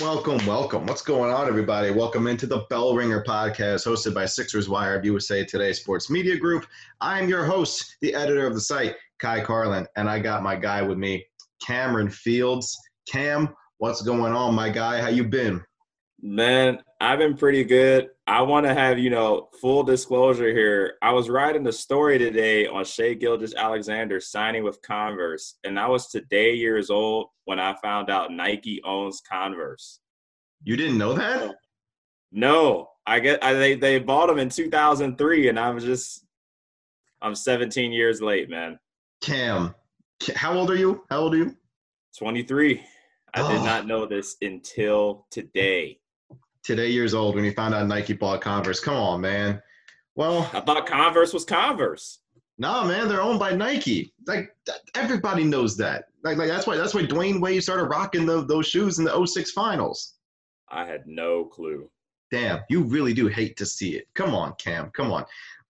Welcome, welcome, welcome. What's going on, everybody? Welcome into the Bell Ringer podcast hosted by Sixers Wire of USA Today Sports Media Group. I'm your host, the editor of the site, Ky Carlin, and I got my guy with me, Cameron Fields. Cam, what's going on, my guy? How you been? Man, I've been pretty good. I want to have, you know, full disclosure here. I was writing the story today on Shai Gilgeous-Alexander signing with Converse, and I was today years old when I found out Nike owns Converse. You didn't know that? No, I get I, they they bought them in 2003, and I was just I'm 17 years late, man. Cam, how old are you? How old are you? 23. I oh. did not know this until today today years old when he found out Nike bought Converse. Come on, man. Well, I thought Converse was Converse. Nah, man, they're owned by Nike. Like everybody knows that. Like, like that's why that's why Dwyane Wade started rocking the, those shoes in the 06 finals. I had no clue. Damn, you really do hate to see it. Come on, Cam. Come on.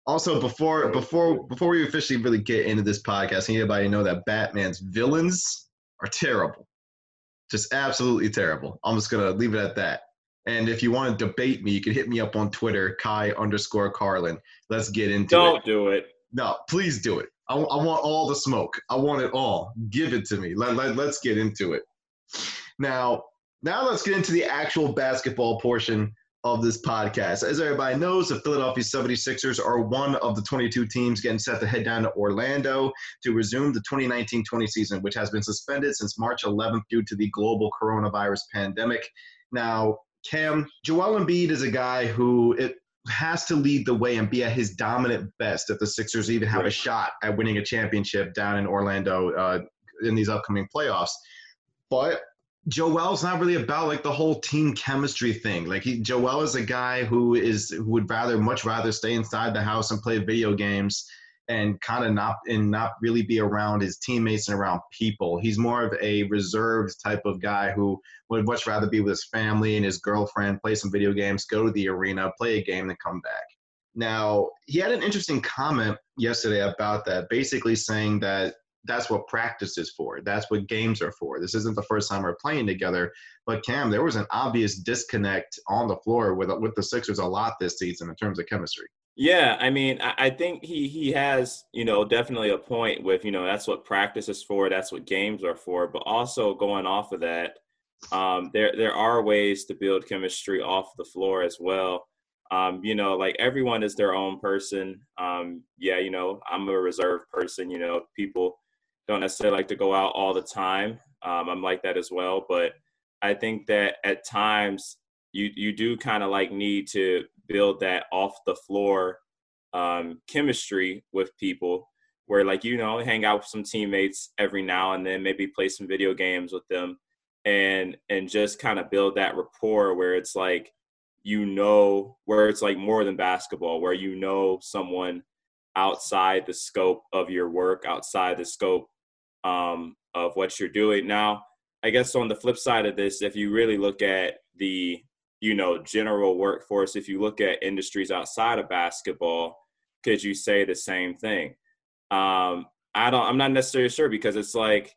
Also, before before before we officially really get into this podcast, anybody know that Batman's villains are terrible. Just absolutely terrible. I'm just gonna leave it at that. And if you want to debate me, you can hit me up on Twitter, Ky underscore Carlin. Let's get into Don't it. Don't do it. No, please do it. I, I, want all the smoke. I want it all. Give it to me. Let, let, let's get into it. Now, now let's get into the actual basketball portion of this podcast. As everybody knows, the Philadelphia 76ers are one of the 22 teams getting set to head down to Orlando to resume the 2019 20 season, which has been suspended since March 11th due to the global coronavirus pandemic. Now, Cam, Joel Embiid is a guy who it has to lead the way and be at his dominant best if the Sixers even have a shot at winning a championship down in Orlando uh, in these upcoming playoffs. But Joel's not really about like the whole team chemistry thing. Like he, Joel is a guy who is who would rather much rather stay inside the house and play video games and kind of not and not really be around his teammates and around people. He's more of a reserved type of guy who would much rather be with his family and his girlfriend, play some video games, go to the arena, play a game, and come back. Now, he had an interesting comment yesterday about that, basically saying that that's what practice is for. That's what games are for. This isn't the first time we're playing together. But Cam, there was an obvious disconnect on the floor with with the Sixers a lot this season in terms of chemistry. Yeah, I mean, I think he he has, you know, definitely a point with, you know, that's what practice is for, that's what games are for. But also going off of that, um, there there are ways to build chemistry off the floor as well. Um, you know, like everyone is their own person. Um, yeah, you know, I'm a reserved person. You know, people don't necessarily like to go out all the time. Um, I'm like that as well, but I think that at times you you do kind of like need to build that off the floor um, chemistry with people where like you know hang out with some teammates every now and then maybe play some video games with them and and just kind of build that rapport where it's like you know where it's like more than basketball where you know someone outside the scope of your work outside the scope um, of what you're doing. Now i guess on the flip side of this if you really look at the you know general workforce if you look at industries outside of basketball could you say the same thing? Um i don't i'm not necessarily sure because it's like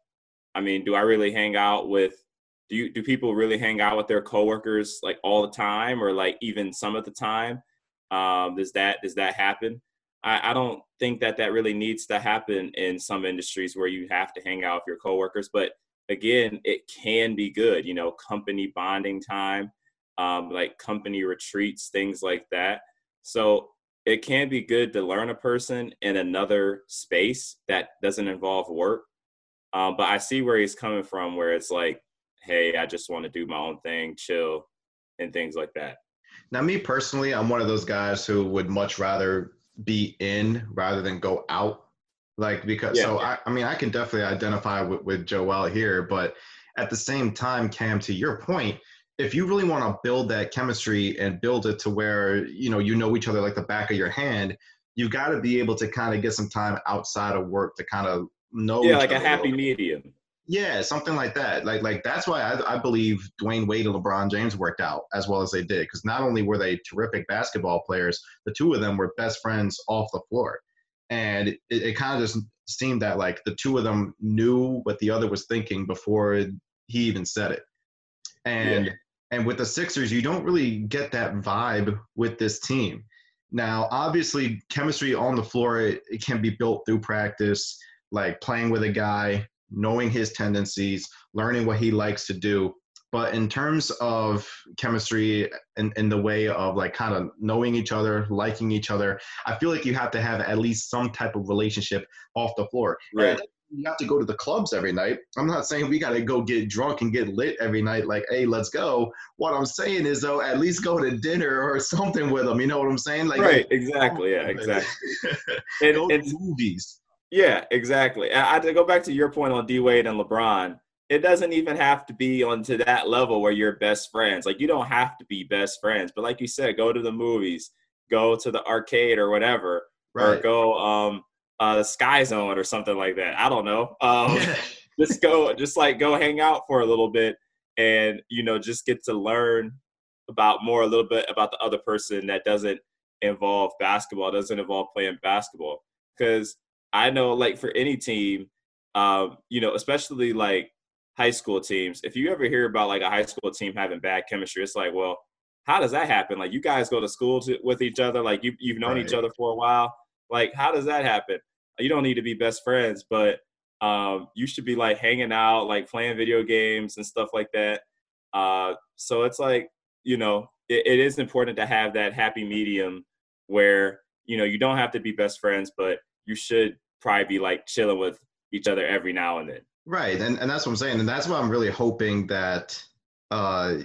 i mean do i really hang out with do you do people really hang out with their coworkers like all the time or like even some of the time? Um does that does that happen? I, I don't think that that really needs to happen in some industries where you have to hang out with your coworkers but again it can be good you know company bonding time um, like company retreats, things like that. So it can be good to learn a person in another space that doesn't involve work. Um, but I see where he's coming from, where it's like, hey, I just want to do my own thing, chill, and things like that. Now, me personally, I'm one of those guys who would much rather be in rather than go out. Like, because, yeah. so I, I mean, I can definitely identify with, with Joel here, but at the same time, Cam, to your point, if you really want to build that chemistry and build it to where you know you know each other like the back of your hand you've got to be able to kind of get some time outside of work to kind of know yeah like a happy medium. Yeah something like that. Like like that's why I, I believe Dwyane wade and lebron james worked out as well as they did because not only were they terrific basketball players the two of them were best friends off the floor. And it, it kind of just seemed that like the two of them knew what the other was thinking before he even said it. And Yeah. And with the Sixers, you don't really get that vibe with this team. Now, obviously, chemistry on the floor it, it can be built through practice, like playing with a guy, knowing his tendencies, learning what he likes to do. But in terms of chemistry in, in the way of like kind of knowing each other, liking each other, I feel like you have to have at least some type of relationship off the floor. Right. And you have to go to the clubs every night. I'm not saying we got to go get drunk and get lit every night, like, hey, let's go. What I'm saying is, though, at least go to dinner or something with them. You know what I'm saying? Like, right. Exactly. Yeah. Exactly. And, and movies. Yeah, exactly. I, I to go back to your point on D Wade and LeBron. It doesn't even have to be onto that level where you're best friends. Like you don't have to be best friends, but like you said, go to the movies, go to the arcade or whatever, or go um uh the Sky Zone or something like that. I don't know. Um, just go, just like go hang out for a little bit, and you know, just get to learn about more a little bit about the other person that doesn't involve basketball, doesn't involve playing basketball. Because I know, like for any team, um, you know, especially like high school teams, if you ever hear about like a high school team having bad chemistry, it's like, well, how does that happen? Like you guys go to school to, with each other, like you you've known each other for a while. Like how does that happen? You don't need to be best friends, but um, you should be like hanging out, like playing video games and stuff like that. Uh, so it's like you know, it, it is important to have that happy medium where you know you don't have to be best friends, but you should probably be like chilling with each other every now and then. Right, and and that's what I'm saying, and that's what I'm really hoping that uh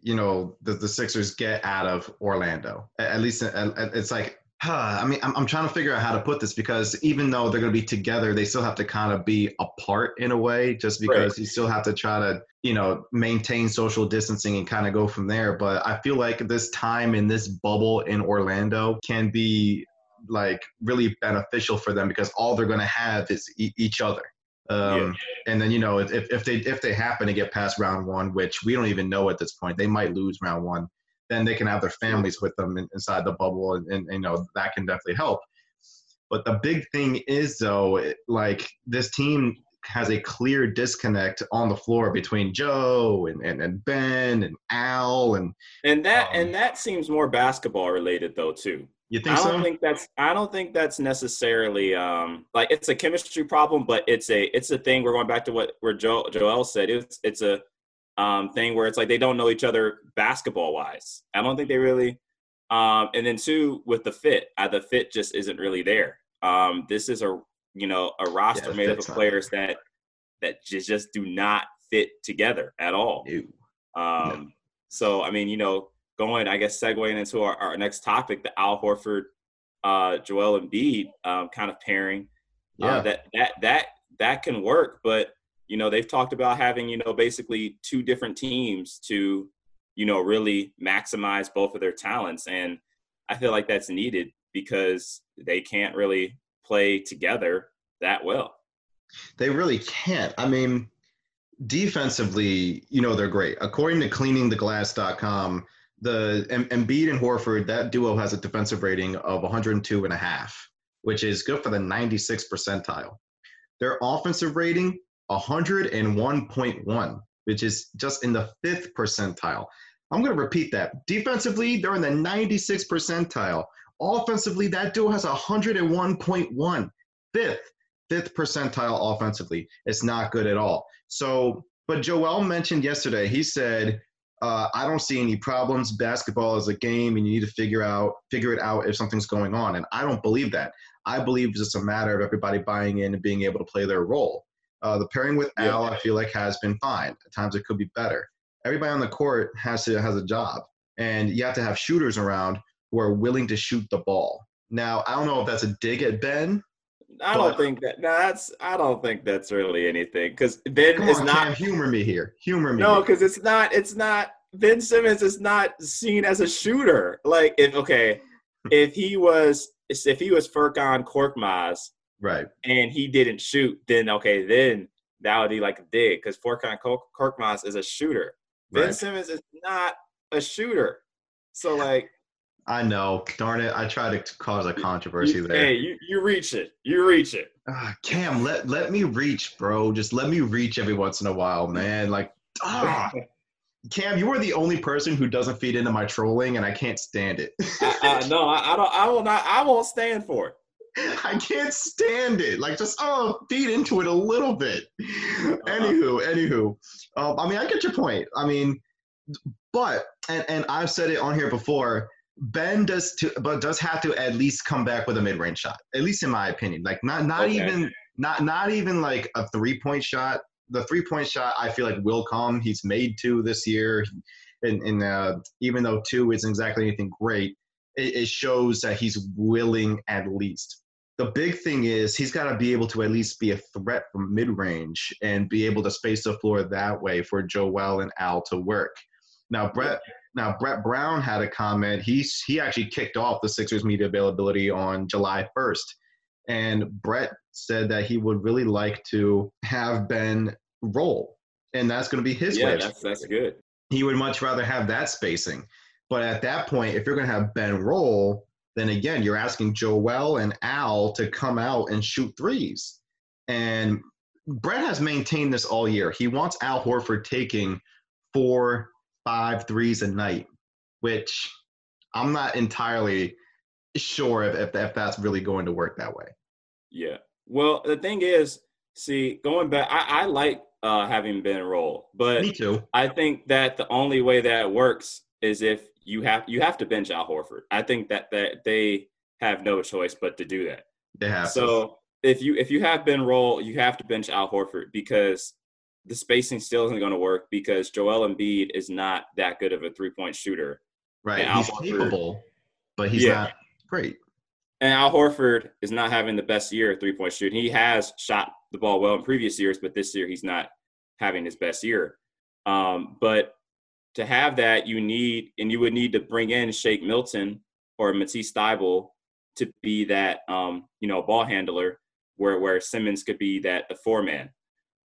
you know the the Sixers get out of Orlando. At, at least at, at- it's like huh, I mean I'm I'm trying to figure out how to put this because even though they're going to be together, they still have to kind of be apart in a way, just because you still have to try to you know maintain social distancing and kind of go from there. But I feel like this time in this bubble in Orlando can be like really beneficial for them because all they're going to have is e- each other. Um, and then you know if, if they if they happen to get past round one, which we don't even know at this point, they might lose round one. Then they can have their families with them in, inside the bubble, and, and you know that can definitely help. But the big thing is though, it- like this team has a clear disconnect on the floor between Joe and, and, and Ben and Al, and And that Um, and that seems more basketball related though too. you think I don't so? think that's I don't think that's necessarily um like it's a chemistry problem, but it's a it's a thing. We're going back to what where Joel Joel said. It's it's a um thing where it's like they don't know each other basketball wise. I don't think they really um and then two with the fit, uh, the fit just isn't really there. Um this is a you know a roster Yeah, made up of players that that just just do not fit together at all. Ew. Um, So, I mean, you know, going, I guess, segueing into our, our next topic, the Al Horford, uh, Joel Embiid um, kind of pairing. Yeah. Uh, that that that that can work, but you know, they've talked about having you know basically two different teams to you know really maximize both of their talents, and I feel like that's needed because they can't really play together that well. They really can't. I mean, defensively, you know, they're great. According to cleaningtheglass.com, the Em- Embiid and Horford, that duo has a defensive rating of 102 and a half, which is good for the 96th percentile. Their offensive rating, 101.1, which is just in the fifth percentile. I'm going to repeat that. Defensively, they're in the 96th percentile. Offensively, that duo has 101.1, fifth fifth percentile offensively. It's not good at all. So, but Joel mentioned yesterday, he said, uh, I don't see any problems. Basketball is a game and you need to figure out figure it out if something's going on. And I don't believe that. I believe it's just a matter of everybody buying in and being able to play their role. Uh, the pairing with Yeah. Al, I feel like has been fine. At times it could be better. Everybody on the court has to has a job, and you have to have shooters around who are willing to shoot the ball. Now, I don't know if that's a dig at Ben, I don't think that. No, that's. I don't think that's really anything because Ben Come is on, not. Cam, humor me here. Humor me. No, because it's not. It's not. Ben Simmons is not seen as a shooter. Like if okay, if he was if he was Furkan Korkmaz right. and he didn't shoot, then okay, then that would be like a dig because Furkan Kork- Korkmaz is a shooter. Ben Right. Simmons is not a shooter. So like, I know. Darn it. I tried to cause a controversy you, there. hey, you, you reach it. You reach it. Ah, Cam, let let me reach, bro. Just let me reach every once in a while, man. Like, ah. Cam, you are the only person who doesn't feed into my trolling, and I can't stand it. I, I, no, I, I don't. I will not. I won't stand for it. I can't stand it. Like, just oh, feed into it a little bit. Uh-huh. Anywho, anywho, um, I mean, I get your point. I mean, but and and I've said it on here before. Ben does to, but does have to at least come back with a mid-range shot. At least in my opinion. Like, not not Okay. even not not even like a three-point shot. The three-point shot, I feel like will come. He's made two this year, and, and uh, even though two isn't exactly anything great, it, it shows that he's willing at least the big thing is he's got to be able to at least be a threat from mid range and be able to space the floor that way for Joel and Al to work. Now Brett, now Brett Brown had a comment. He's he actually kicked off the Sixers media availability on July 1st, and Brett said that he would really like to have Ben roll, and that's going to be his. Yeah, that's that's good. He would much rather have that spacing. But at that point, if you're going to have Ben roll, then again, you're asking Joel and Al to come out and shoot threes. And Brett has maintained this all year. He wants Al Horford taking four, five threes a night, which I'm not entirely sure if, if, if that's really going to work that way. Yeah. Well, the thing is, see, going back, I, I like uh, having Ben roll, but Me too. I think that the only way that works is if you have you have to bench Al Horford. I think that that they have no choice but to do that. They have to. So if you if you have Ben roll, you have to bench Al Horford because the spacing still isn't going to work because Joel Embiid is not that good of a three point shooter, right. He's Horford- capable, but he's Yeah. not great. and Al Horford is not having the best year at three point shooting. He has shot the ball well in previous years, but this year he's not having his best year. Um, but to have that, you need, and you would need to bring in Shake Milton or Matisse Thybulle to be that, um, you know, ball handler where, where Simmons could be that, the four man.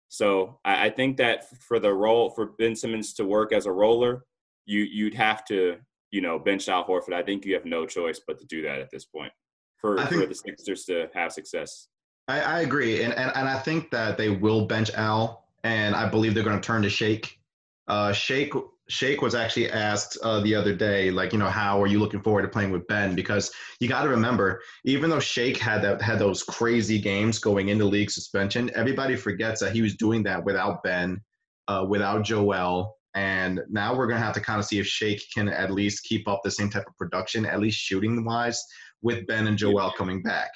So I, I think that for the role, for Ben Simmons to work as a roller, you, you'd have to, you know, bench Al Horford. I think you have no choice but to do that at this point for, I for the Sixers to have success. I, I agree, and, and and I think that they will bench Al, and I believe they're going to turn to Shake. Uh, Shake Shake was actually asked uh, the other day, like, you know, how are you looking forward to playing with Ben? Because you got to remember, even though Shake had that had those crazy games going into league suspension, everybody forgets that he was doing that without Ben, uh, without Joel, and now we're going to have to kind of see if Shake can at least keep up the same type of production, at least shooting wise, with Ben and Joel coming back.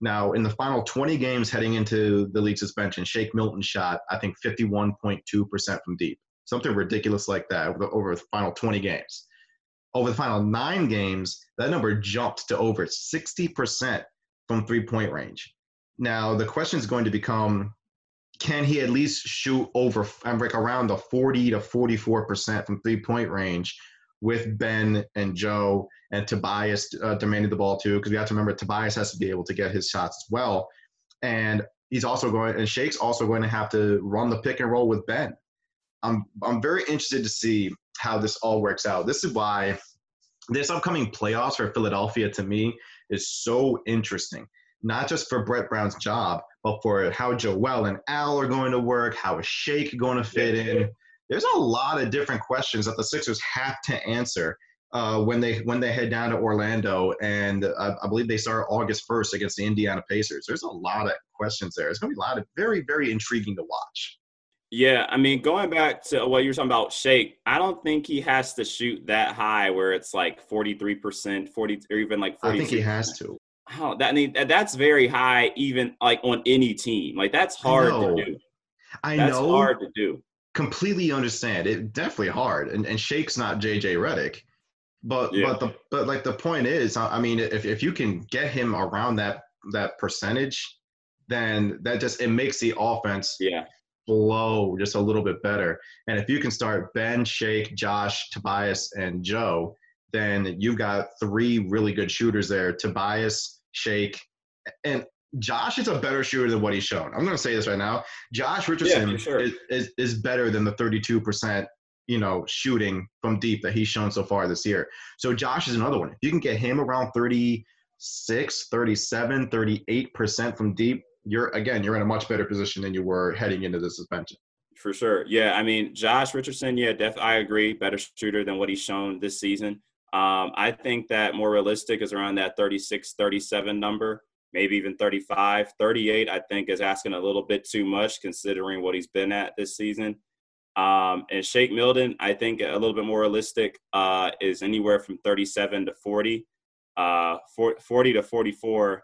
Now, in the final 20 games heading into the league suspension, Shake Milton shot, I think, 51.2% from deep. Something ridiculous like that over the, over the final 20 games. Over the final nine games, that number jumped to over 60% from three point range. Now, the question is going to become can he at least shoot over, I'm like around the 40 to 44% from three point range with Ben and Joe and Tobias uh, demanding the ball too, because we have to remember Tobias has to be able to get his shots as well. And he's also going, and Shake's also going to have to run the pick and roll with Ben. I'm, I'm very interested to see how this all works out. This is why this upcoming playoffs for Philadelphia to me is so interesting. Not just for Brett Brown's job, but for how Joel and Al are going to work, how is Shake going to fit in. There's a lot of different questions that the Sixers have to answer uh, when they when they head down to Orlando, and I, I believe they start August 1st against the Indiana Pacers. There's a lot of questions there. It's going to be a lot of very very intriguing to watch. Yeah, I mean, going back to what you were talking about, Shake, I don't think he has to shoot that high where it's like 43%, 40, or even like 40. I think he has to. Oh, that I mean, that's very high, even like on any team. Like that's hard to do. I know. That's know. hard to do. completely understand it definitely hard and, and shake's not jj Redick, but Yeah. but the but like the point is i I mean if, if you can get him around that that percentage then that just it makes the offense Yeah, flow just a little bit better. And if you can start ben shake josh tobias and joe then you've got three really good shooters there tobias shake and josh is a better shooter than what he's shown. I'm going to say this right now. Josh richardson for sure. is, is, is better than the 32% you know shooting from deep that he's shown so far this year. So josh is another one. If you can get him around 36 37 38% from deep you're again you're in a much better position than you were heading into the suspension For sure. Yeah. I mean, Josh Richardson, yeah, def- I agree. Better shooter than what he's shown this season. Um, I think that more realistic is around that 36, 37 number, maybe even 35. 38, I think, is asking a little bit too much considering what he's been at this season. Um, and Shake Milton, I think a little bit more realistic uh, is anywhere from 37 to 40. Uh, 40 to 44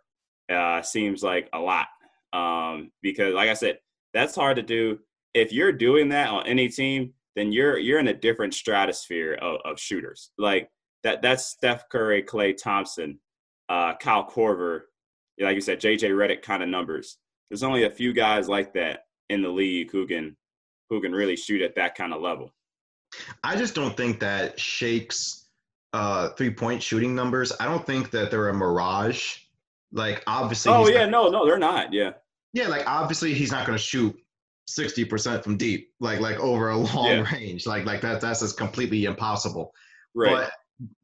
uh, seems like a lot um, because, like I said, that's hard to do. If you're doing that on any team, then you're you're in a different stratosphere of, of shooters. Like that that's Steph Curry, Klay Thompson, uh, Kyle Korver, like you said, JJ Redick kind of numbers. There's only a few guys like that in the league who can who can really shoot at that kind of level. I just don't think that Shake's uh, three point shooting numbers. I don't think that they're a mirage. Like obviously. Oh yeah, not, no, no, they're not. Yeah. Yeah, like obviously he's not going to shoot sixty percent from deep, like like over a long yeah. range. Like like that that's just completely impossible. Right. But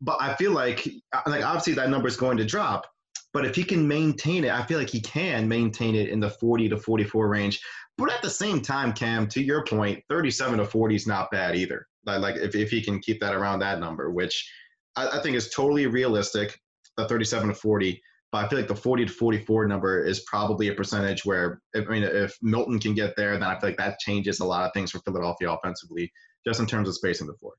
but I feel like uh, like obviously that number is going to drop. But if he can maintain it, I feel like he can maintain it in the 40 to 44 range. But at the same time, Cam, to your point, 37 to 40 is not bad either. Like like if, if he can keep that around that number, which I, I think is totally realistic, the 37 to 40. But I feel like the 40 to 44 number is probably a percentage where, I mean, if Milton can get there, then I feel like that changes a lot of things for Philadelphia offensively, just in terms of spacing the floor.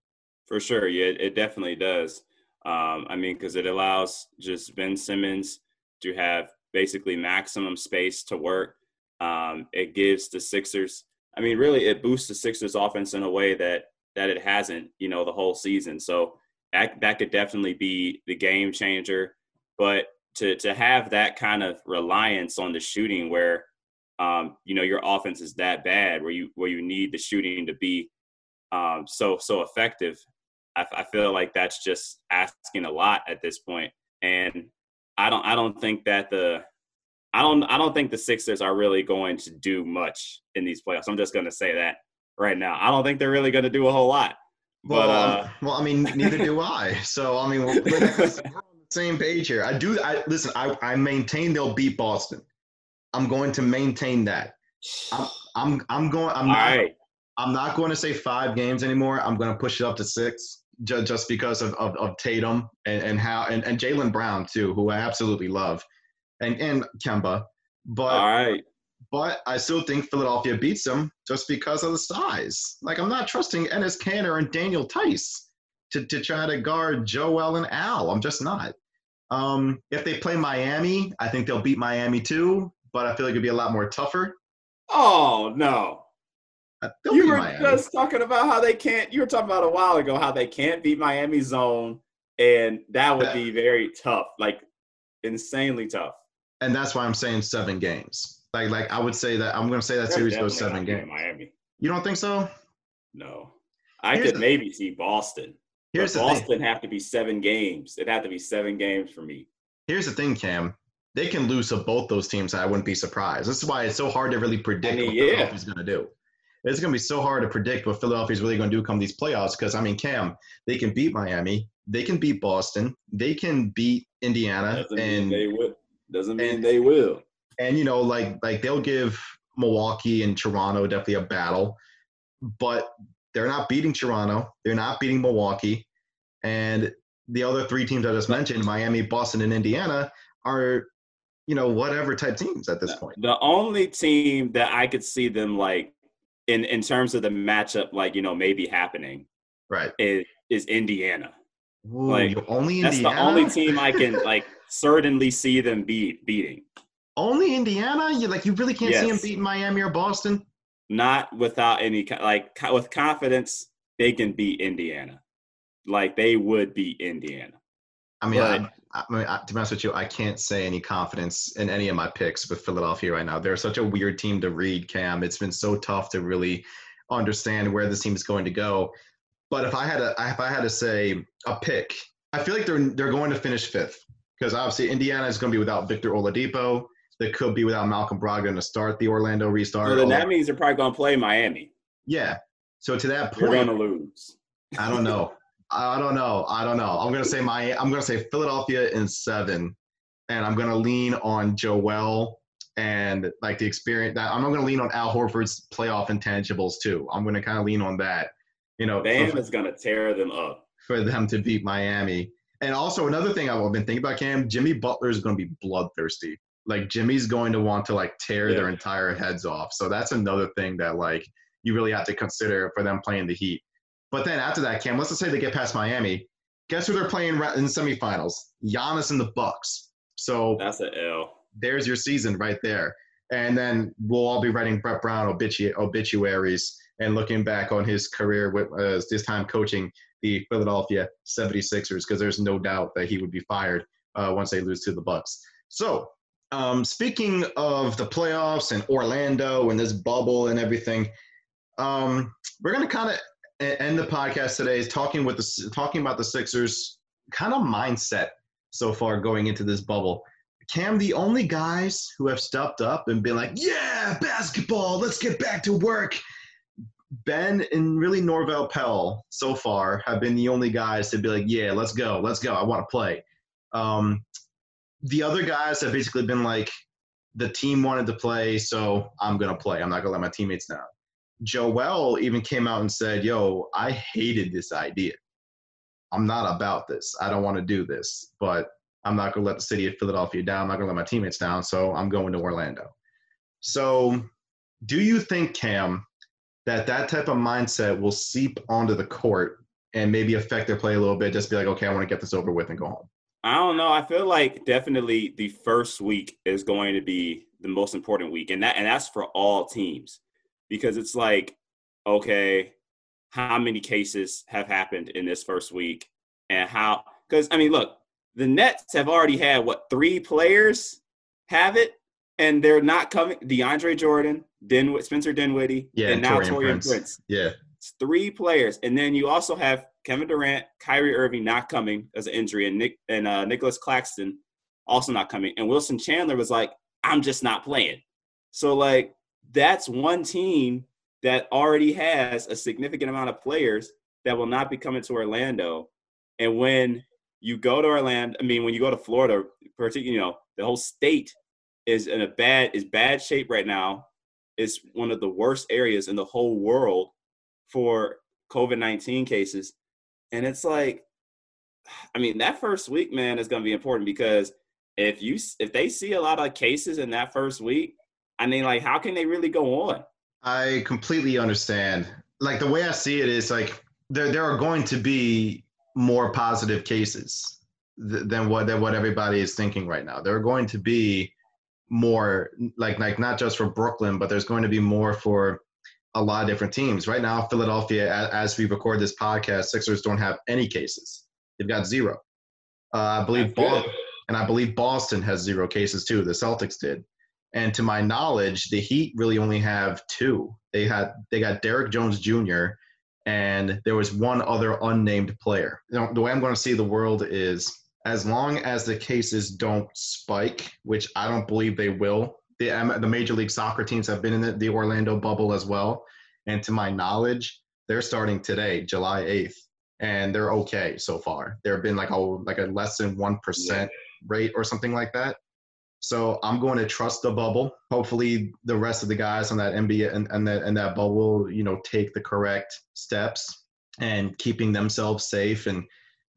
For sure, yeah, it definitely does. Um, I mean, because it allows just Ben Simmons to have basically maximum space to work. Um, it gives the Sixers. I mean, really, it boosts the Sixers' offense in a way that that it hasn't, you know, the whole season. So that that could definitely be the game changer. But to to have that kind of reliance on the shooting, where um, you know your offense is that bad, where you where you need the shooting to be um, so so effective, I, I feel like that's just asking a lot at this point. And I don't I don't think that the I don't I don't think the Sixers are really going to do much in these playoffs. I'm just going to say that right now. I don't think they're really going to do a whole lot. Well, but, uh, well, I mean, neither do I. So I mean, we're, we're same page here. I do. I listen. I, I maintain they'll beat Boston. I'm going to maintain that. I'm I'm, I'm going. I'm not, right. I'm not going to say five games anymore. I'm going to push it up to six just, just because of, of, of Tatum and, and how and, and Jaylen Brown too, who I absolutely love, and and Kemba. But all right. But I still think Philadelphia beats them just because of the size. Like I'm not trusting Enes Kanter and Daniel Theis to, to try to guard Joel and Al. I'm just not. Um, if they play Miami, I think they'll beat Miami too, but I feel like it'd be a lot more tougher. Oh no. You were Miami. just talking about how they can't. You were talking about a while ago how they can't beat Miami zone, and that would be very tough, like insanely tough. And that's why I'm saying seven games. Like, like I would say that I'm going to say that They're series goes seven games. Miami. You don't think so? No, I here's could the, maybe see Boston. Here's the Boston thing. have to be seven games. It have to be seven games for me. Here's the thing, Cam. They can lose to both those teams. I wouldn't be surprised. This is why it's so hard to really predict I mean, what yeah. Philadelphia's going to do it's going to be so hard to predict what Philadelphia is really going to do come these playoffs. Because I mean, Cam, they can beat Miami, they can beat Boston, they can beat Indiana, Doesn't and they will. Doesn't mean and, they will. And you know, like like they'll give Milwaukee and Toronto definitely a battle, but they're not beating Toronto, they're not beating Milwaukee, and the other three teams I just mentioned, Miami, Boston, and Indiana, are you know whatever type teams at this point. The only team that I could see them like in in terms of the matchup, like you know, maybe happening, right? Is is Indiana? Ooh, like only Indiana? that's the only team I can like certainly see them beat beating. Only Indiana? You like you really can't yes. see them beating Miami or Boston? Not without any like with confidence, they can beat Indiana. Like they would beat Indiana. I mean, but, I, I mean, to be honest with you, I can't say any confidence in any of my picks with Philadelphia right now. They're such a weird team to read, Cam. It's been so tough to really understand where this team is going to go. But if I had to, if I had to say a pick, I feel like they're they're going to finish fifth because obviously Indiana is going to be without Victor Oladipo. They could be without Malcolm Brogdon to start the Orlando restart. So then that means they're probably going to play Miami. Yeah. So to that point, you're going to lose. I don't know. I don't know. I don't know. I'm gonna say my. I'm gonna say Philadelphia in seven, and I'm gonna lean on Joel and like the experience that I'm not going to lean on Al Horford's playoff intangibles too. I'm going to kind of lean on that. You know, Bam is going to tear them up for them to beat Miami. And also another thing I've been thinking about Cam, Jimmy Butler is going to be bloodthirsty. Like Jimmy's going to want to like tear yeah. their entire heads off. So that's another thing that like you really have to consider for them playing the Heat. But then after that, Cam, let's just say they get past Miami. Guess who they're playing in the semifinals? Giannis and the Bucks. So that's an L. There's your season right there. And then we'll all be writing Brett Brown obitu- obituaries and looking back on his career with uh, this time coaching the Philadelphia 76ers because there's no doubt that he would be fired uh, once they lose to the Bucks. So, um, speaking of the playoffs and Orlando and this bubble and everything, um, we're going to kind of end the podcast today is talking with the talking about the Sixers kind of mindset so far going into this bubble. Cam, the only guys who have stepped up and been like, "Yeah, basketball, let's get back to work." Ben and really Norvel Pelle so far have been the only guys to be like, "Yeah, let's go, let's go, I want to play." Um, the other guys have basically been like, "The team wanted to play, so I'm gonna play. I'm not gonna let my teammates down." Joel even came out and said, Yo, I hated this idea. I'm not about this. I don't want to do this, but I'm not to let the city of Philadelphia down. I'm not to let my teammates down. So I'm going to Orlando. So, do you think, Cam, that that type of mindset will seep onto the court and maybe affect their play a little bit? Just be like, okay, I want to get this over with and go home. I don't know. I feel like definitely the first week is going to be the most important week, and that and that's for all teams because it's like, okay, how many cases have happened in this first week? And how, because I mean, look, the Nets have already had what, three players have it? And they're not coming. DeAndre Jordan, Den- Spencer Dinwiddie, yeah, and now Taurean Prince. Prince. Yeah. It's three players. And then you also have Kevin Durant, Kyrie Irving not coming as an injury, and Nick and uh, Nicolas Claxton also not coming. And Wilson Chandler was like, I'm just not playing. So like that's one team that already has a significant amount of players that will not be coming to Orlando. And when you go to Orlando, I mean, when you go to Florida, particularly, you know, the whole state is in a bad is bad shape right now. It's one of the worst areas in the whole world for COVID nineteen cases, and it's like, I mean, that first week, man, is going to be important because if you if they see a lot of cases in that first week, I mean, like, how can they really go on? I completely understand. Like the way I see it is like there there are going to be more positive cases th- than what than what everybody is thinking right now. There are going to be more like like not just for Brooklyn, but there's going to be more for a lot of different teams. Right now, Philadelphia, as, we record this podcast, Sixers don't have any cases. They've got zero. Uh, I believe Boston, and I believe Boston has zero cases too. The Celtics did. And to my knowledge, the Heat really only have two. They had they got Derrick Jones Jr. and there was one other unnamed player. You know, the way I'm going to see the world is as long as the cases don't spike, which I don't believe they will. The, the Major League Soccer teams have been in the, the Orlando bubble as well, and to my knowledge, they're starting today, July 8th, and they're okay so far. There have been like a like a less than one percent rate or something like that. So I'm going to trust the bubble. Hopefully, the rest of the guys on that NBA and, and that and that bubble, you know, take the correct steps and keeping themselves safe and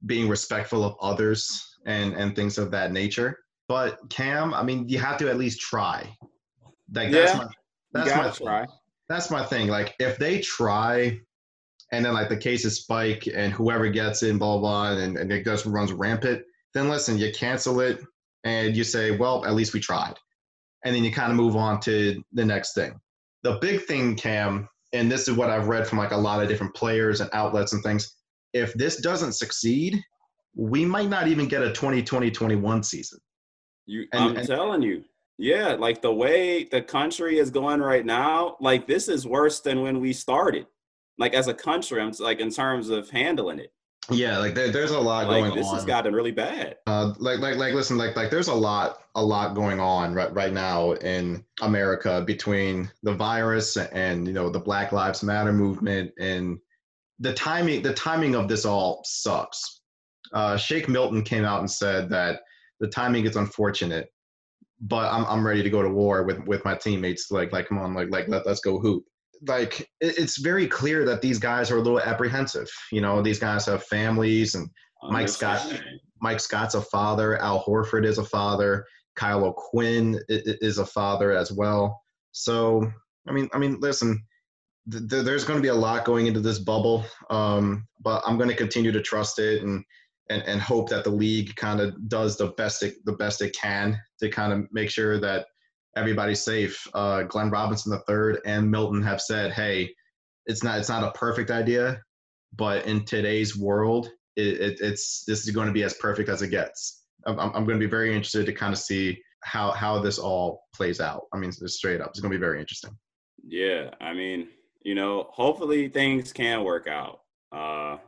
being respectful of others and and things of that nature. But Cam, I mean, you have to at least try. Like that's yeah, my that's my try. That's my thing. Like if they try and then like the cases spike and whoever gets in, blah blah, and, and it just runs rampant, then listen, you cancel it, and you say, well, at least we tried. And then you kind of move on to the next thing. The big thing, Cam, and this is what I've read from like a lot of different players and outlets and things. If this doesn't succeed, we might not even get a 2020-21 season. You, and, I'm and, telling you, yeah, like the way the country is going right now, like this is worse than when we started. Like as a country, I'm like in terms of handling it. Yeah, like there, there's a lot like, going this on. This has gotten really bad. Uh, like, like, like, listen, like, like, there's a lot, a lot going on right, right now in America between the virus and you know the Black Lives Matter movement and the timing. The timing of this all sucks. Uh, Shake Milton came out and said that the timing is unfortunate but I'm I'm ready to go to war with with my teammates. Like like come on, like like let, let's go hoop. Like it, it's very clear that these guys are a little apprehensive. You know, these guys have families, and Mike Scott Mike Scott's a father. Al Horford is a father. Kyle O'Quinn is a father as well. So I mean I mean listen. Th- there's going to be a lot going into this bubble, um, but I'm going to continue to trust it and and, and hope that the league kind of does the best it, the best it can to kind of make sure that everybody's safe. Uh, Glenn Robinson III and Milton have said, "Hey, it's not it's not a perfect idea, but in today's world, it, it, it's this is going to be as perfect as it gets." I'm, I'm going to be very interested to kind of see how how this all plays out. I mean, straight up, it's going to be very interesting. Yeah, I mean, you know, hopefully things can work out. Uh,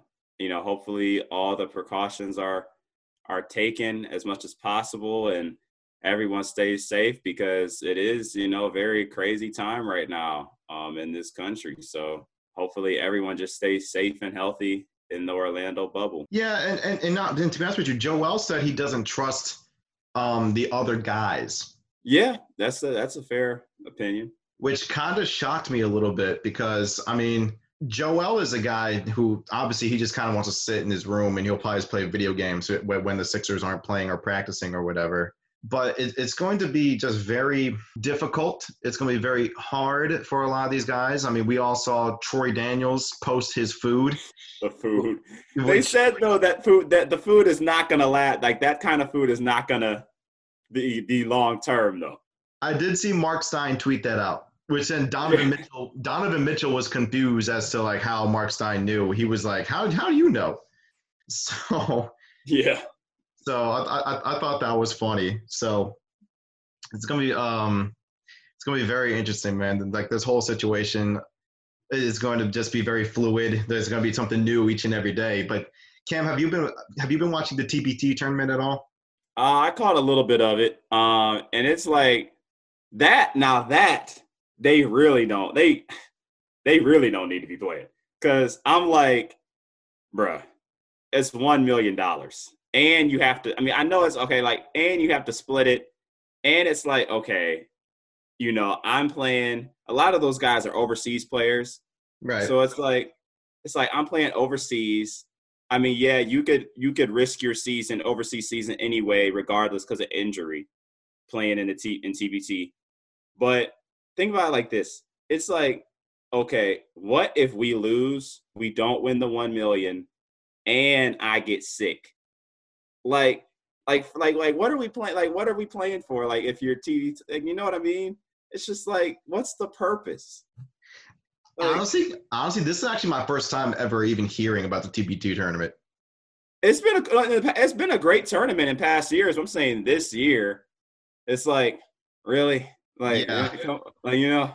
you know, hopefully all the precautions are are taken as much as possible and everyone stays safe because it is, you know, a very crazy time right now um, in this country. So hopefully everyone just stays safe and healthy in the Orlando bubble. Yeah, and and, and not and to be honest with you, Joel said he doesn't trust um, the other guys. Yeah, that's a that's a fair opinion. Which kind of shocked me a little bit because I mean Joel is a guy who obviously he just kind of wants to sit in his room and he'll probably just play video games when the Sixers aren't playing or practicing or whatever. But it's going to be just very difficult. It's going to be very hard for a lot of these guys. I mean, we all saw Troy Daniels post his food. The food. Which, they said though that food that the food is not going to last. Like that kind of food is not going to be the long term though. I did see Marc Stein tweet that out. Which then Donovan Mitchell Donovan Mitchell was confused as to like how Marc Stein knew. He was like, "How how do you know?" So yeah. So I, I I thought that was funny. So it's gonna be um it's gonna be very interesting, man. Like this whole situation is going to just be very fluid. There's gonna be something new each and every day. But Cam, have you been have you been watching the TBT tournament at all? Uh, I caught a little bit of it, um, and it's like that. Now that they really don't. They they really don't need to be playing. Cause I'm like, bruh, it's one million dollars. And you have to, I mean, I know it's okay, like, and you have to split it. And it's like, okay, you know, I'm playing a lot of those guys are overseas players. Right. So it's like it's like I'm playing overseas. I mean, yeah, you could you could risk your season, overseas season anyway, regardless because of injury, playing in the T in TBT. But think about it like this. It's like, okay, what if we lose, we don't win the 1 million and I get sick? Like like like like what are we playing like what are we playing for like if you're TV like, you know what I mean? It's just like what's the purpose? Like, honestly, honestly, this is actually my first time ever even hearing about the TBT tournament. It's been a uh, it's been a great tournament in past years. I'm saying this year, it's like really like, yeah. like you know.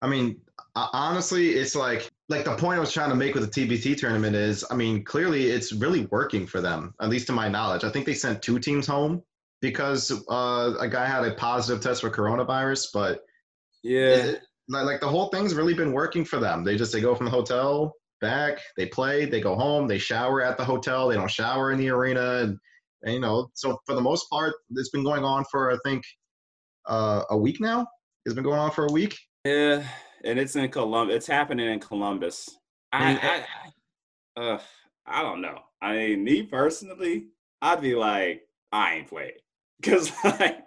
I mean, honestly, it's like like the point I was trying to make with the TBT tournament is, I mean, clearly it's really working for them, at least to my knowledge. I think they sent two teams home because uh, a guy had a positive test for coronavirus, but yeah, it, like the whole thing's really been working for them. They just they go from the hotel back, they play, they go home, they shower at the hotel, they don't shower in the arena, and, and you know, so for the most part, it's been going on for I think uh, a week now. It's been going on for a week. Yeah, and it's in Columbus. It's happening in Columbus. I, I, I, uh, I don't know. I mean, me personally, I'd be like, I ain't playing because like,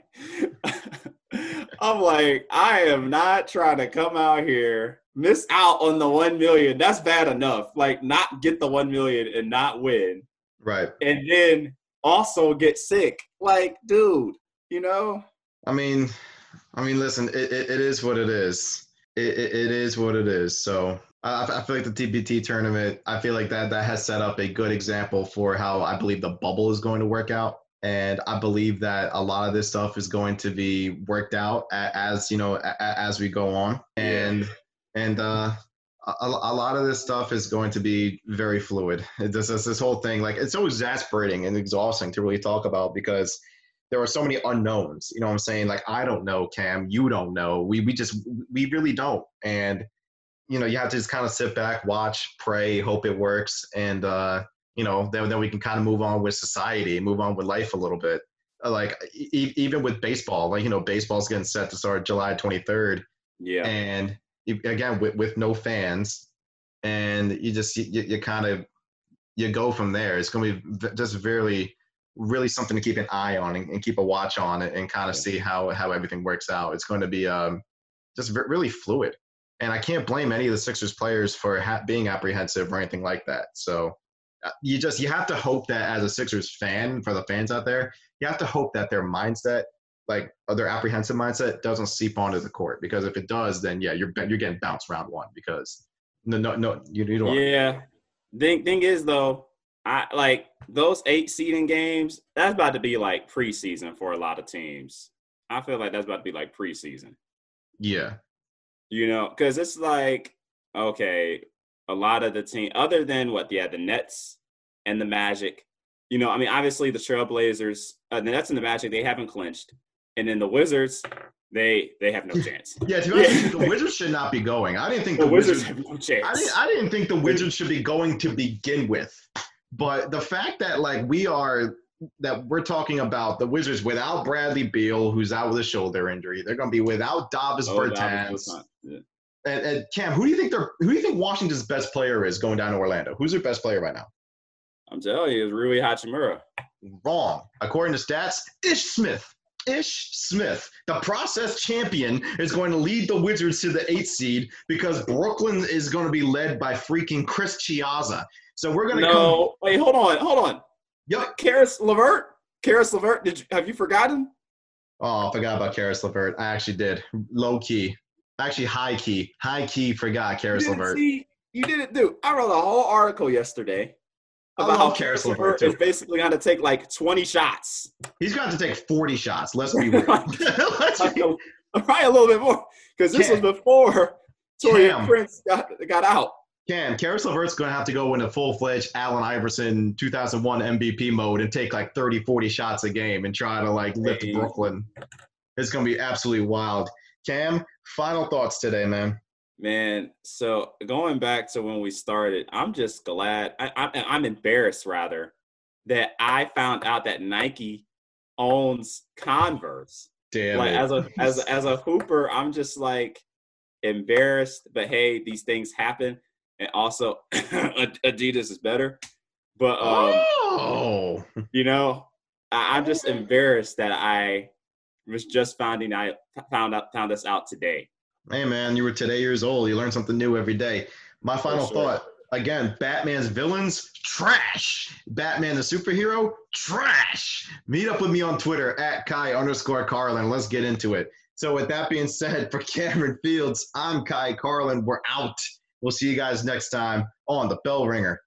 I'm like, I am not trying to come out here miss out on the one million. That's bad enough. Like, not get the one million and not win. Right. And then also get sick. Like, dude, you know. I mean, I mean, listen, it, it, it is what it is. It, it, it is what it is. So I, I feel like the TBT tournament, I feel like that that has set up a good example for how I believe the bubble is going to work out. And I believe that a lot of this stuff is going to be worked out as you know as we go on. And yeah. and uh, a, a, lot of this stuff is going to be very fluid. This, this this whole thing, like it's so exasperating and exhausting to really talk about because there are so many unknowns. You know what I'm saying? Like I don't know, Cam. You don't know. We we just we really don't. And you know, you have to just kind of sit back, watch, pray, hope it works, and uh, you know, then then we can kind of move on with society, move on with life a little bit. like e- even with baseball, like you know, baseball's getting set to start July 23rd, Yeah. and again with, with no fans, and you just you, you kind of you go from there. It's going to be just very really something to keep an eye on and, and keep a watch on it and kind of see how how everything works out. It's going to be um, just really fluid, and I can't blame any of the Sixers players for ha- being apprehensive or anything like that. So uh, you just you have to hope that as a Sixers fan, for the fans out there, you have to hope that their mindset, like their apprehensive mindset, doesn't seep onto the court. Because if it does, then yeah, you're you're getting bounced round one. Because no, no, no, you, you don't. want- Yeah. Thing thing is though, I like those eight seeding games. That's about to be like preseason for a lot of teams. I feel like that's about to be like preseason. Yeah, You know, because it's like okay, a lot of the team, other than what, yeah, the Nets and the Magic. You know, I mean, obviously the Trailblazers, uh, the Nets and the Magic, they haven't clinched, and then the Wizards, they they have no chance. yeah. To be honest, the Wizards should not be going. I didn't think The the, Wizards Wizards. have no chance. I didn't, I didn't think the Wizards should be going to begin with. But the fact that like we are that we're talking about the Wizards without Bradley Beal, who's out with a shoulder injury, they're going to be without Davis Oh, Bertans. Yeah. And, and Cam, who do you think they're who do you think Washington's best player is going down to Orlando? Who's their best player right now? I'm telling you, it's Rui Hachimura. Wrong. According to stats, Ish Smith. Ish Smith, the process champion, is going to lead the Wizards to the eighth seed because Brooklyn is going to be led by freaking Chris Chiozza. So we're going to come. No, wait, hold on, hold on. Yep. Caris LeVert, Caris LeVert. Did you have you forgotten? Oh, I forgot about Caris LeVert. I actually did. Low key. Actually, high key. High key forgot You Caris LeVert. see, you didn't do. I wrote a whole article yesterday about how love Caris Caris LeVert, LeVert is basically going to take like 20 shots, He's got to take 40 shots. Let's be real. Let's be, probably a little bit more, because this Cam. was before Taurean Cam. Prince got got out. Cam, Caris LeVert's going to have to go into full fledged Allen Iverson 2001 MVP mode and take like 30, 40 shots a game and try to like lift Hey. Brooklyn. It's going to be absolutely wild. Cam, final thoughts today, man. Man, so going back to when we started, I'm just glad. I, I, I'm embarrassed rather that I found out that Nike owns Converse. Damn like it. as a as as a hooper, I'm just like embarrassed. But hey, these things happen, and also Adidas is better. But um, oh, you know, I, I'm just embarrassed that I was just finding I found out found this out today. hey man, you were today years old. You learn something new every day. My final sure. thought again Batman's villains, trash. Batman the superhero, trash. Meet up with me on Twitter at Ky underscore Carlin. Let's get into it. So, with that being said, for Cameron Fields, I'm Ky Carlin. We're out. We'll see you guys next time on the Bell Ringer.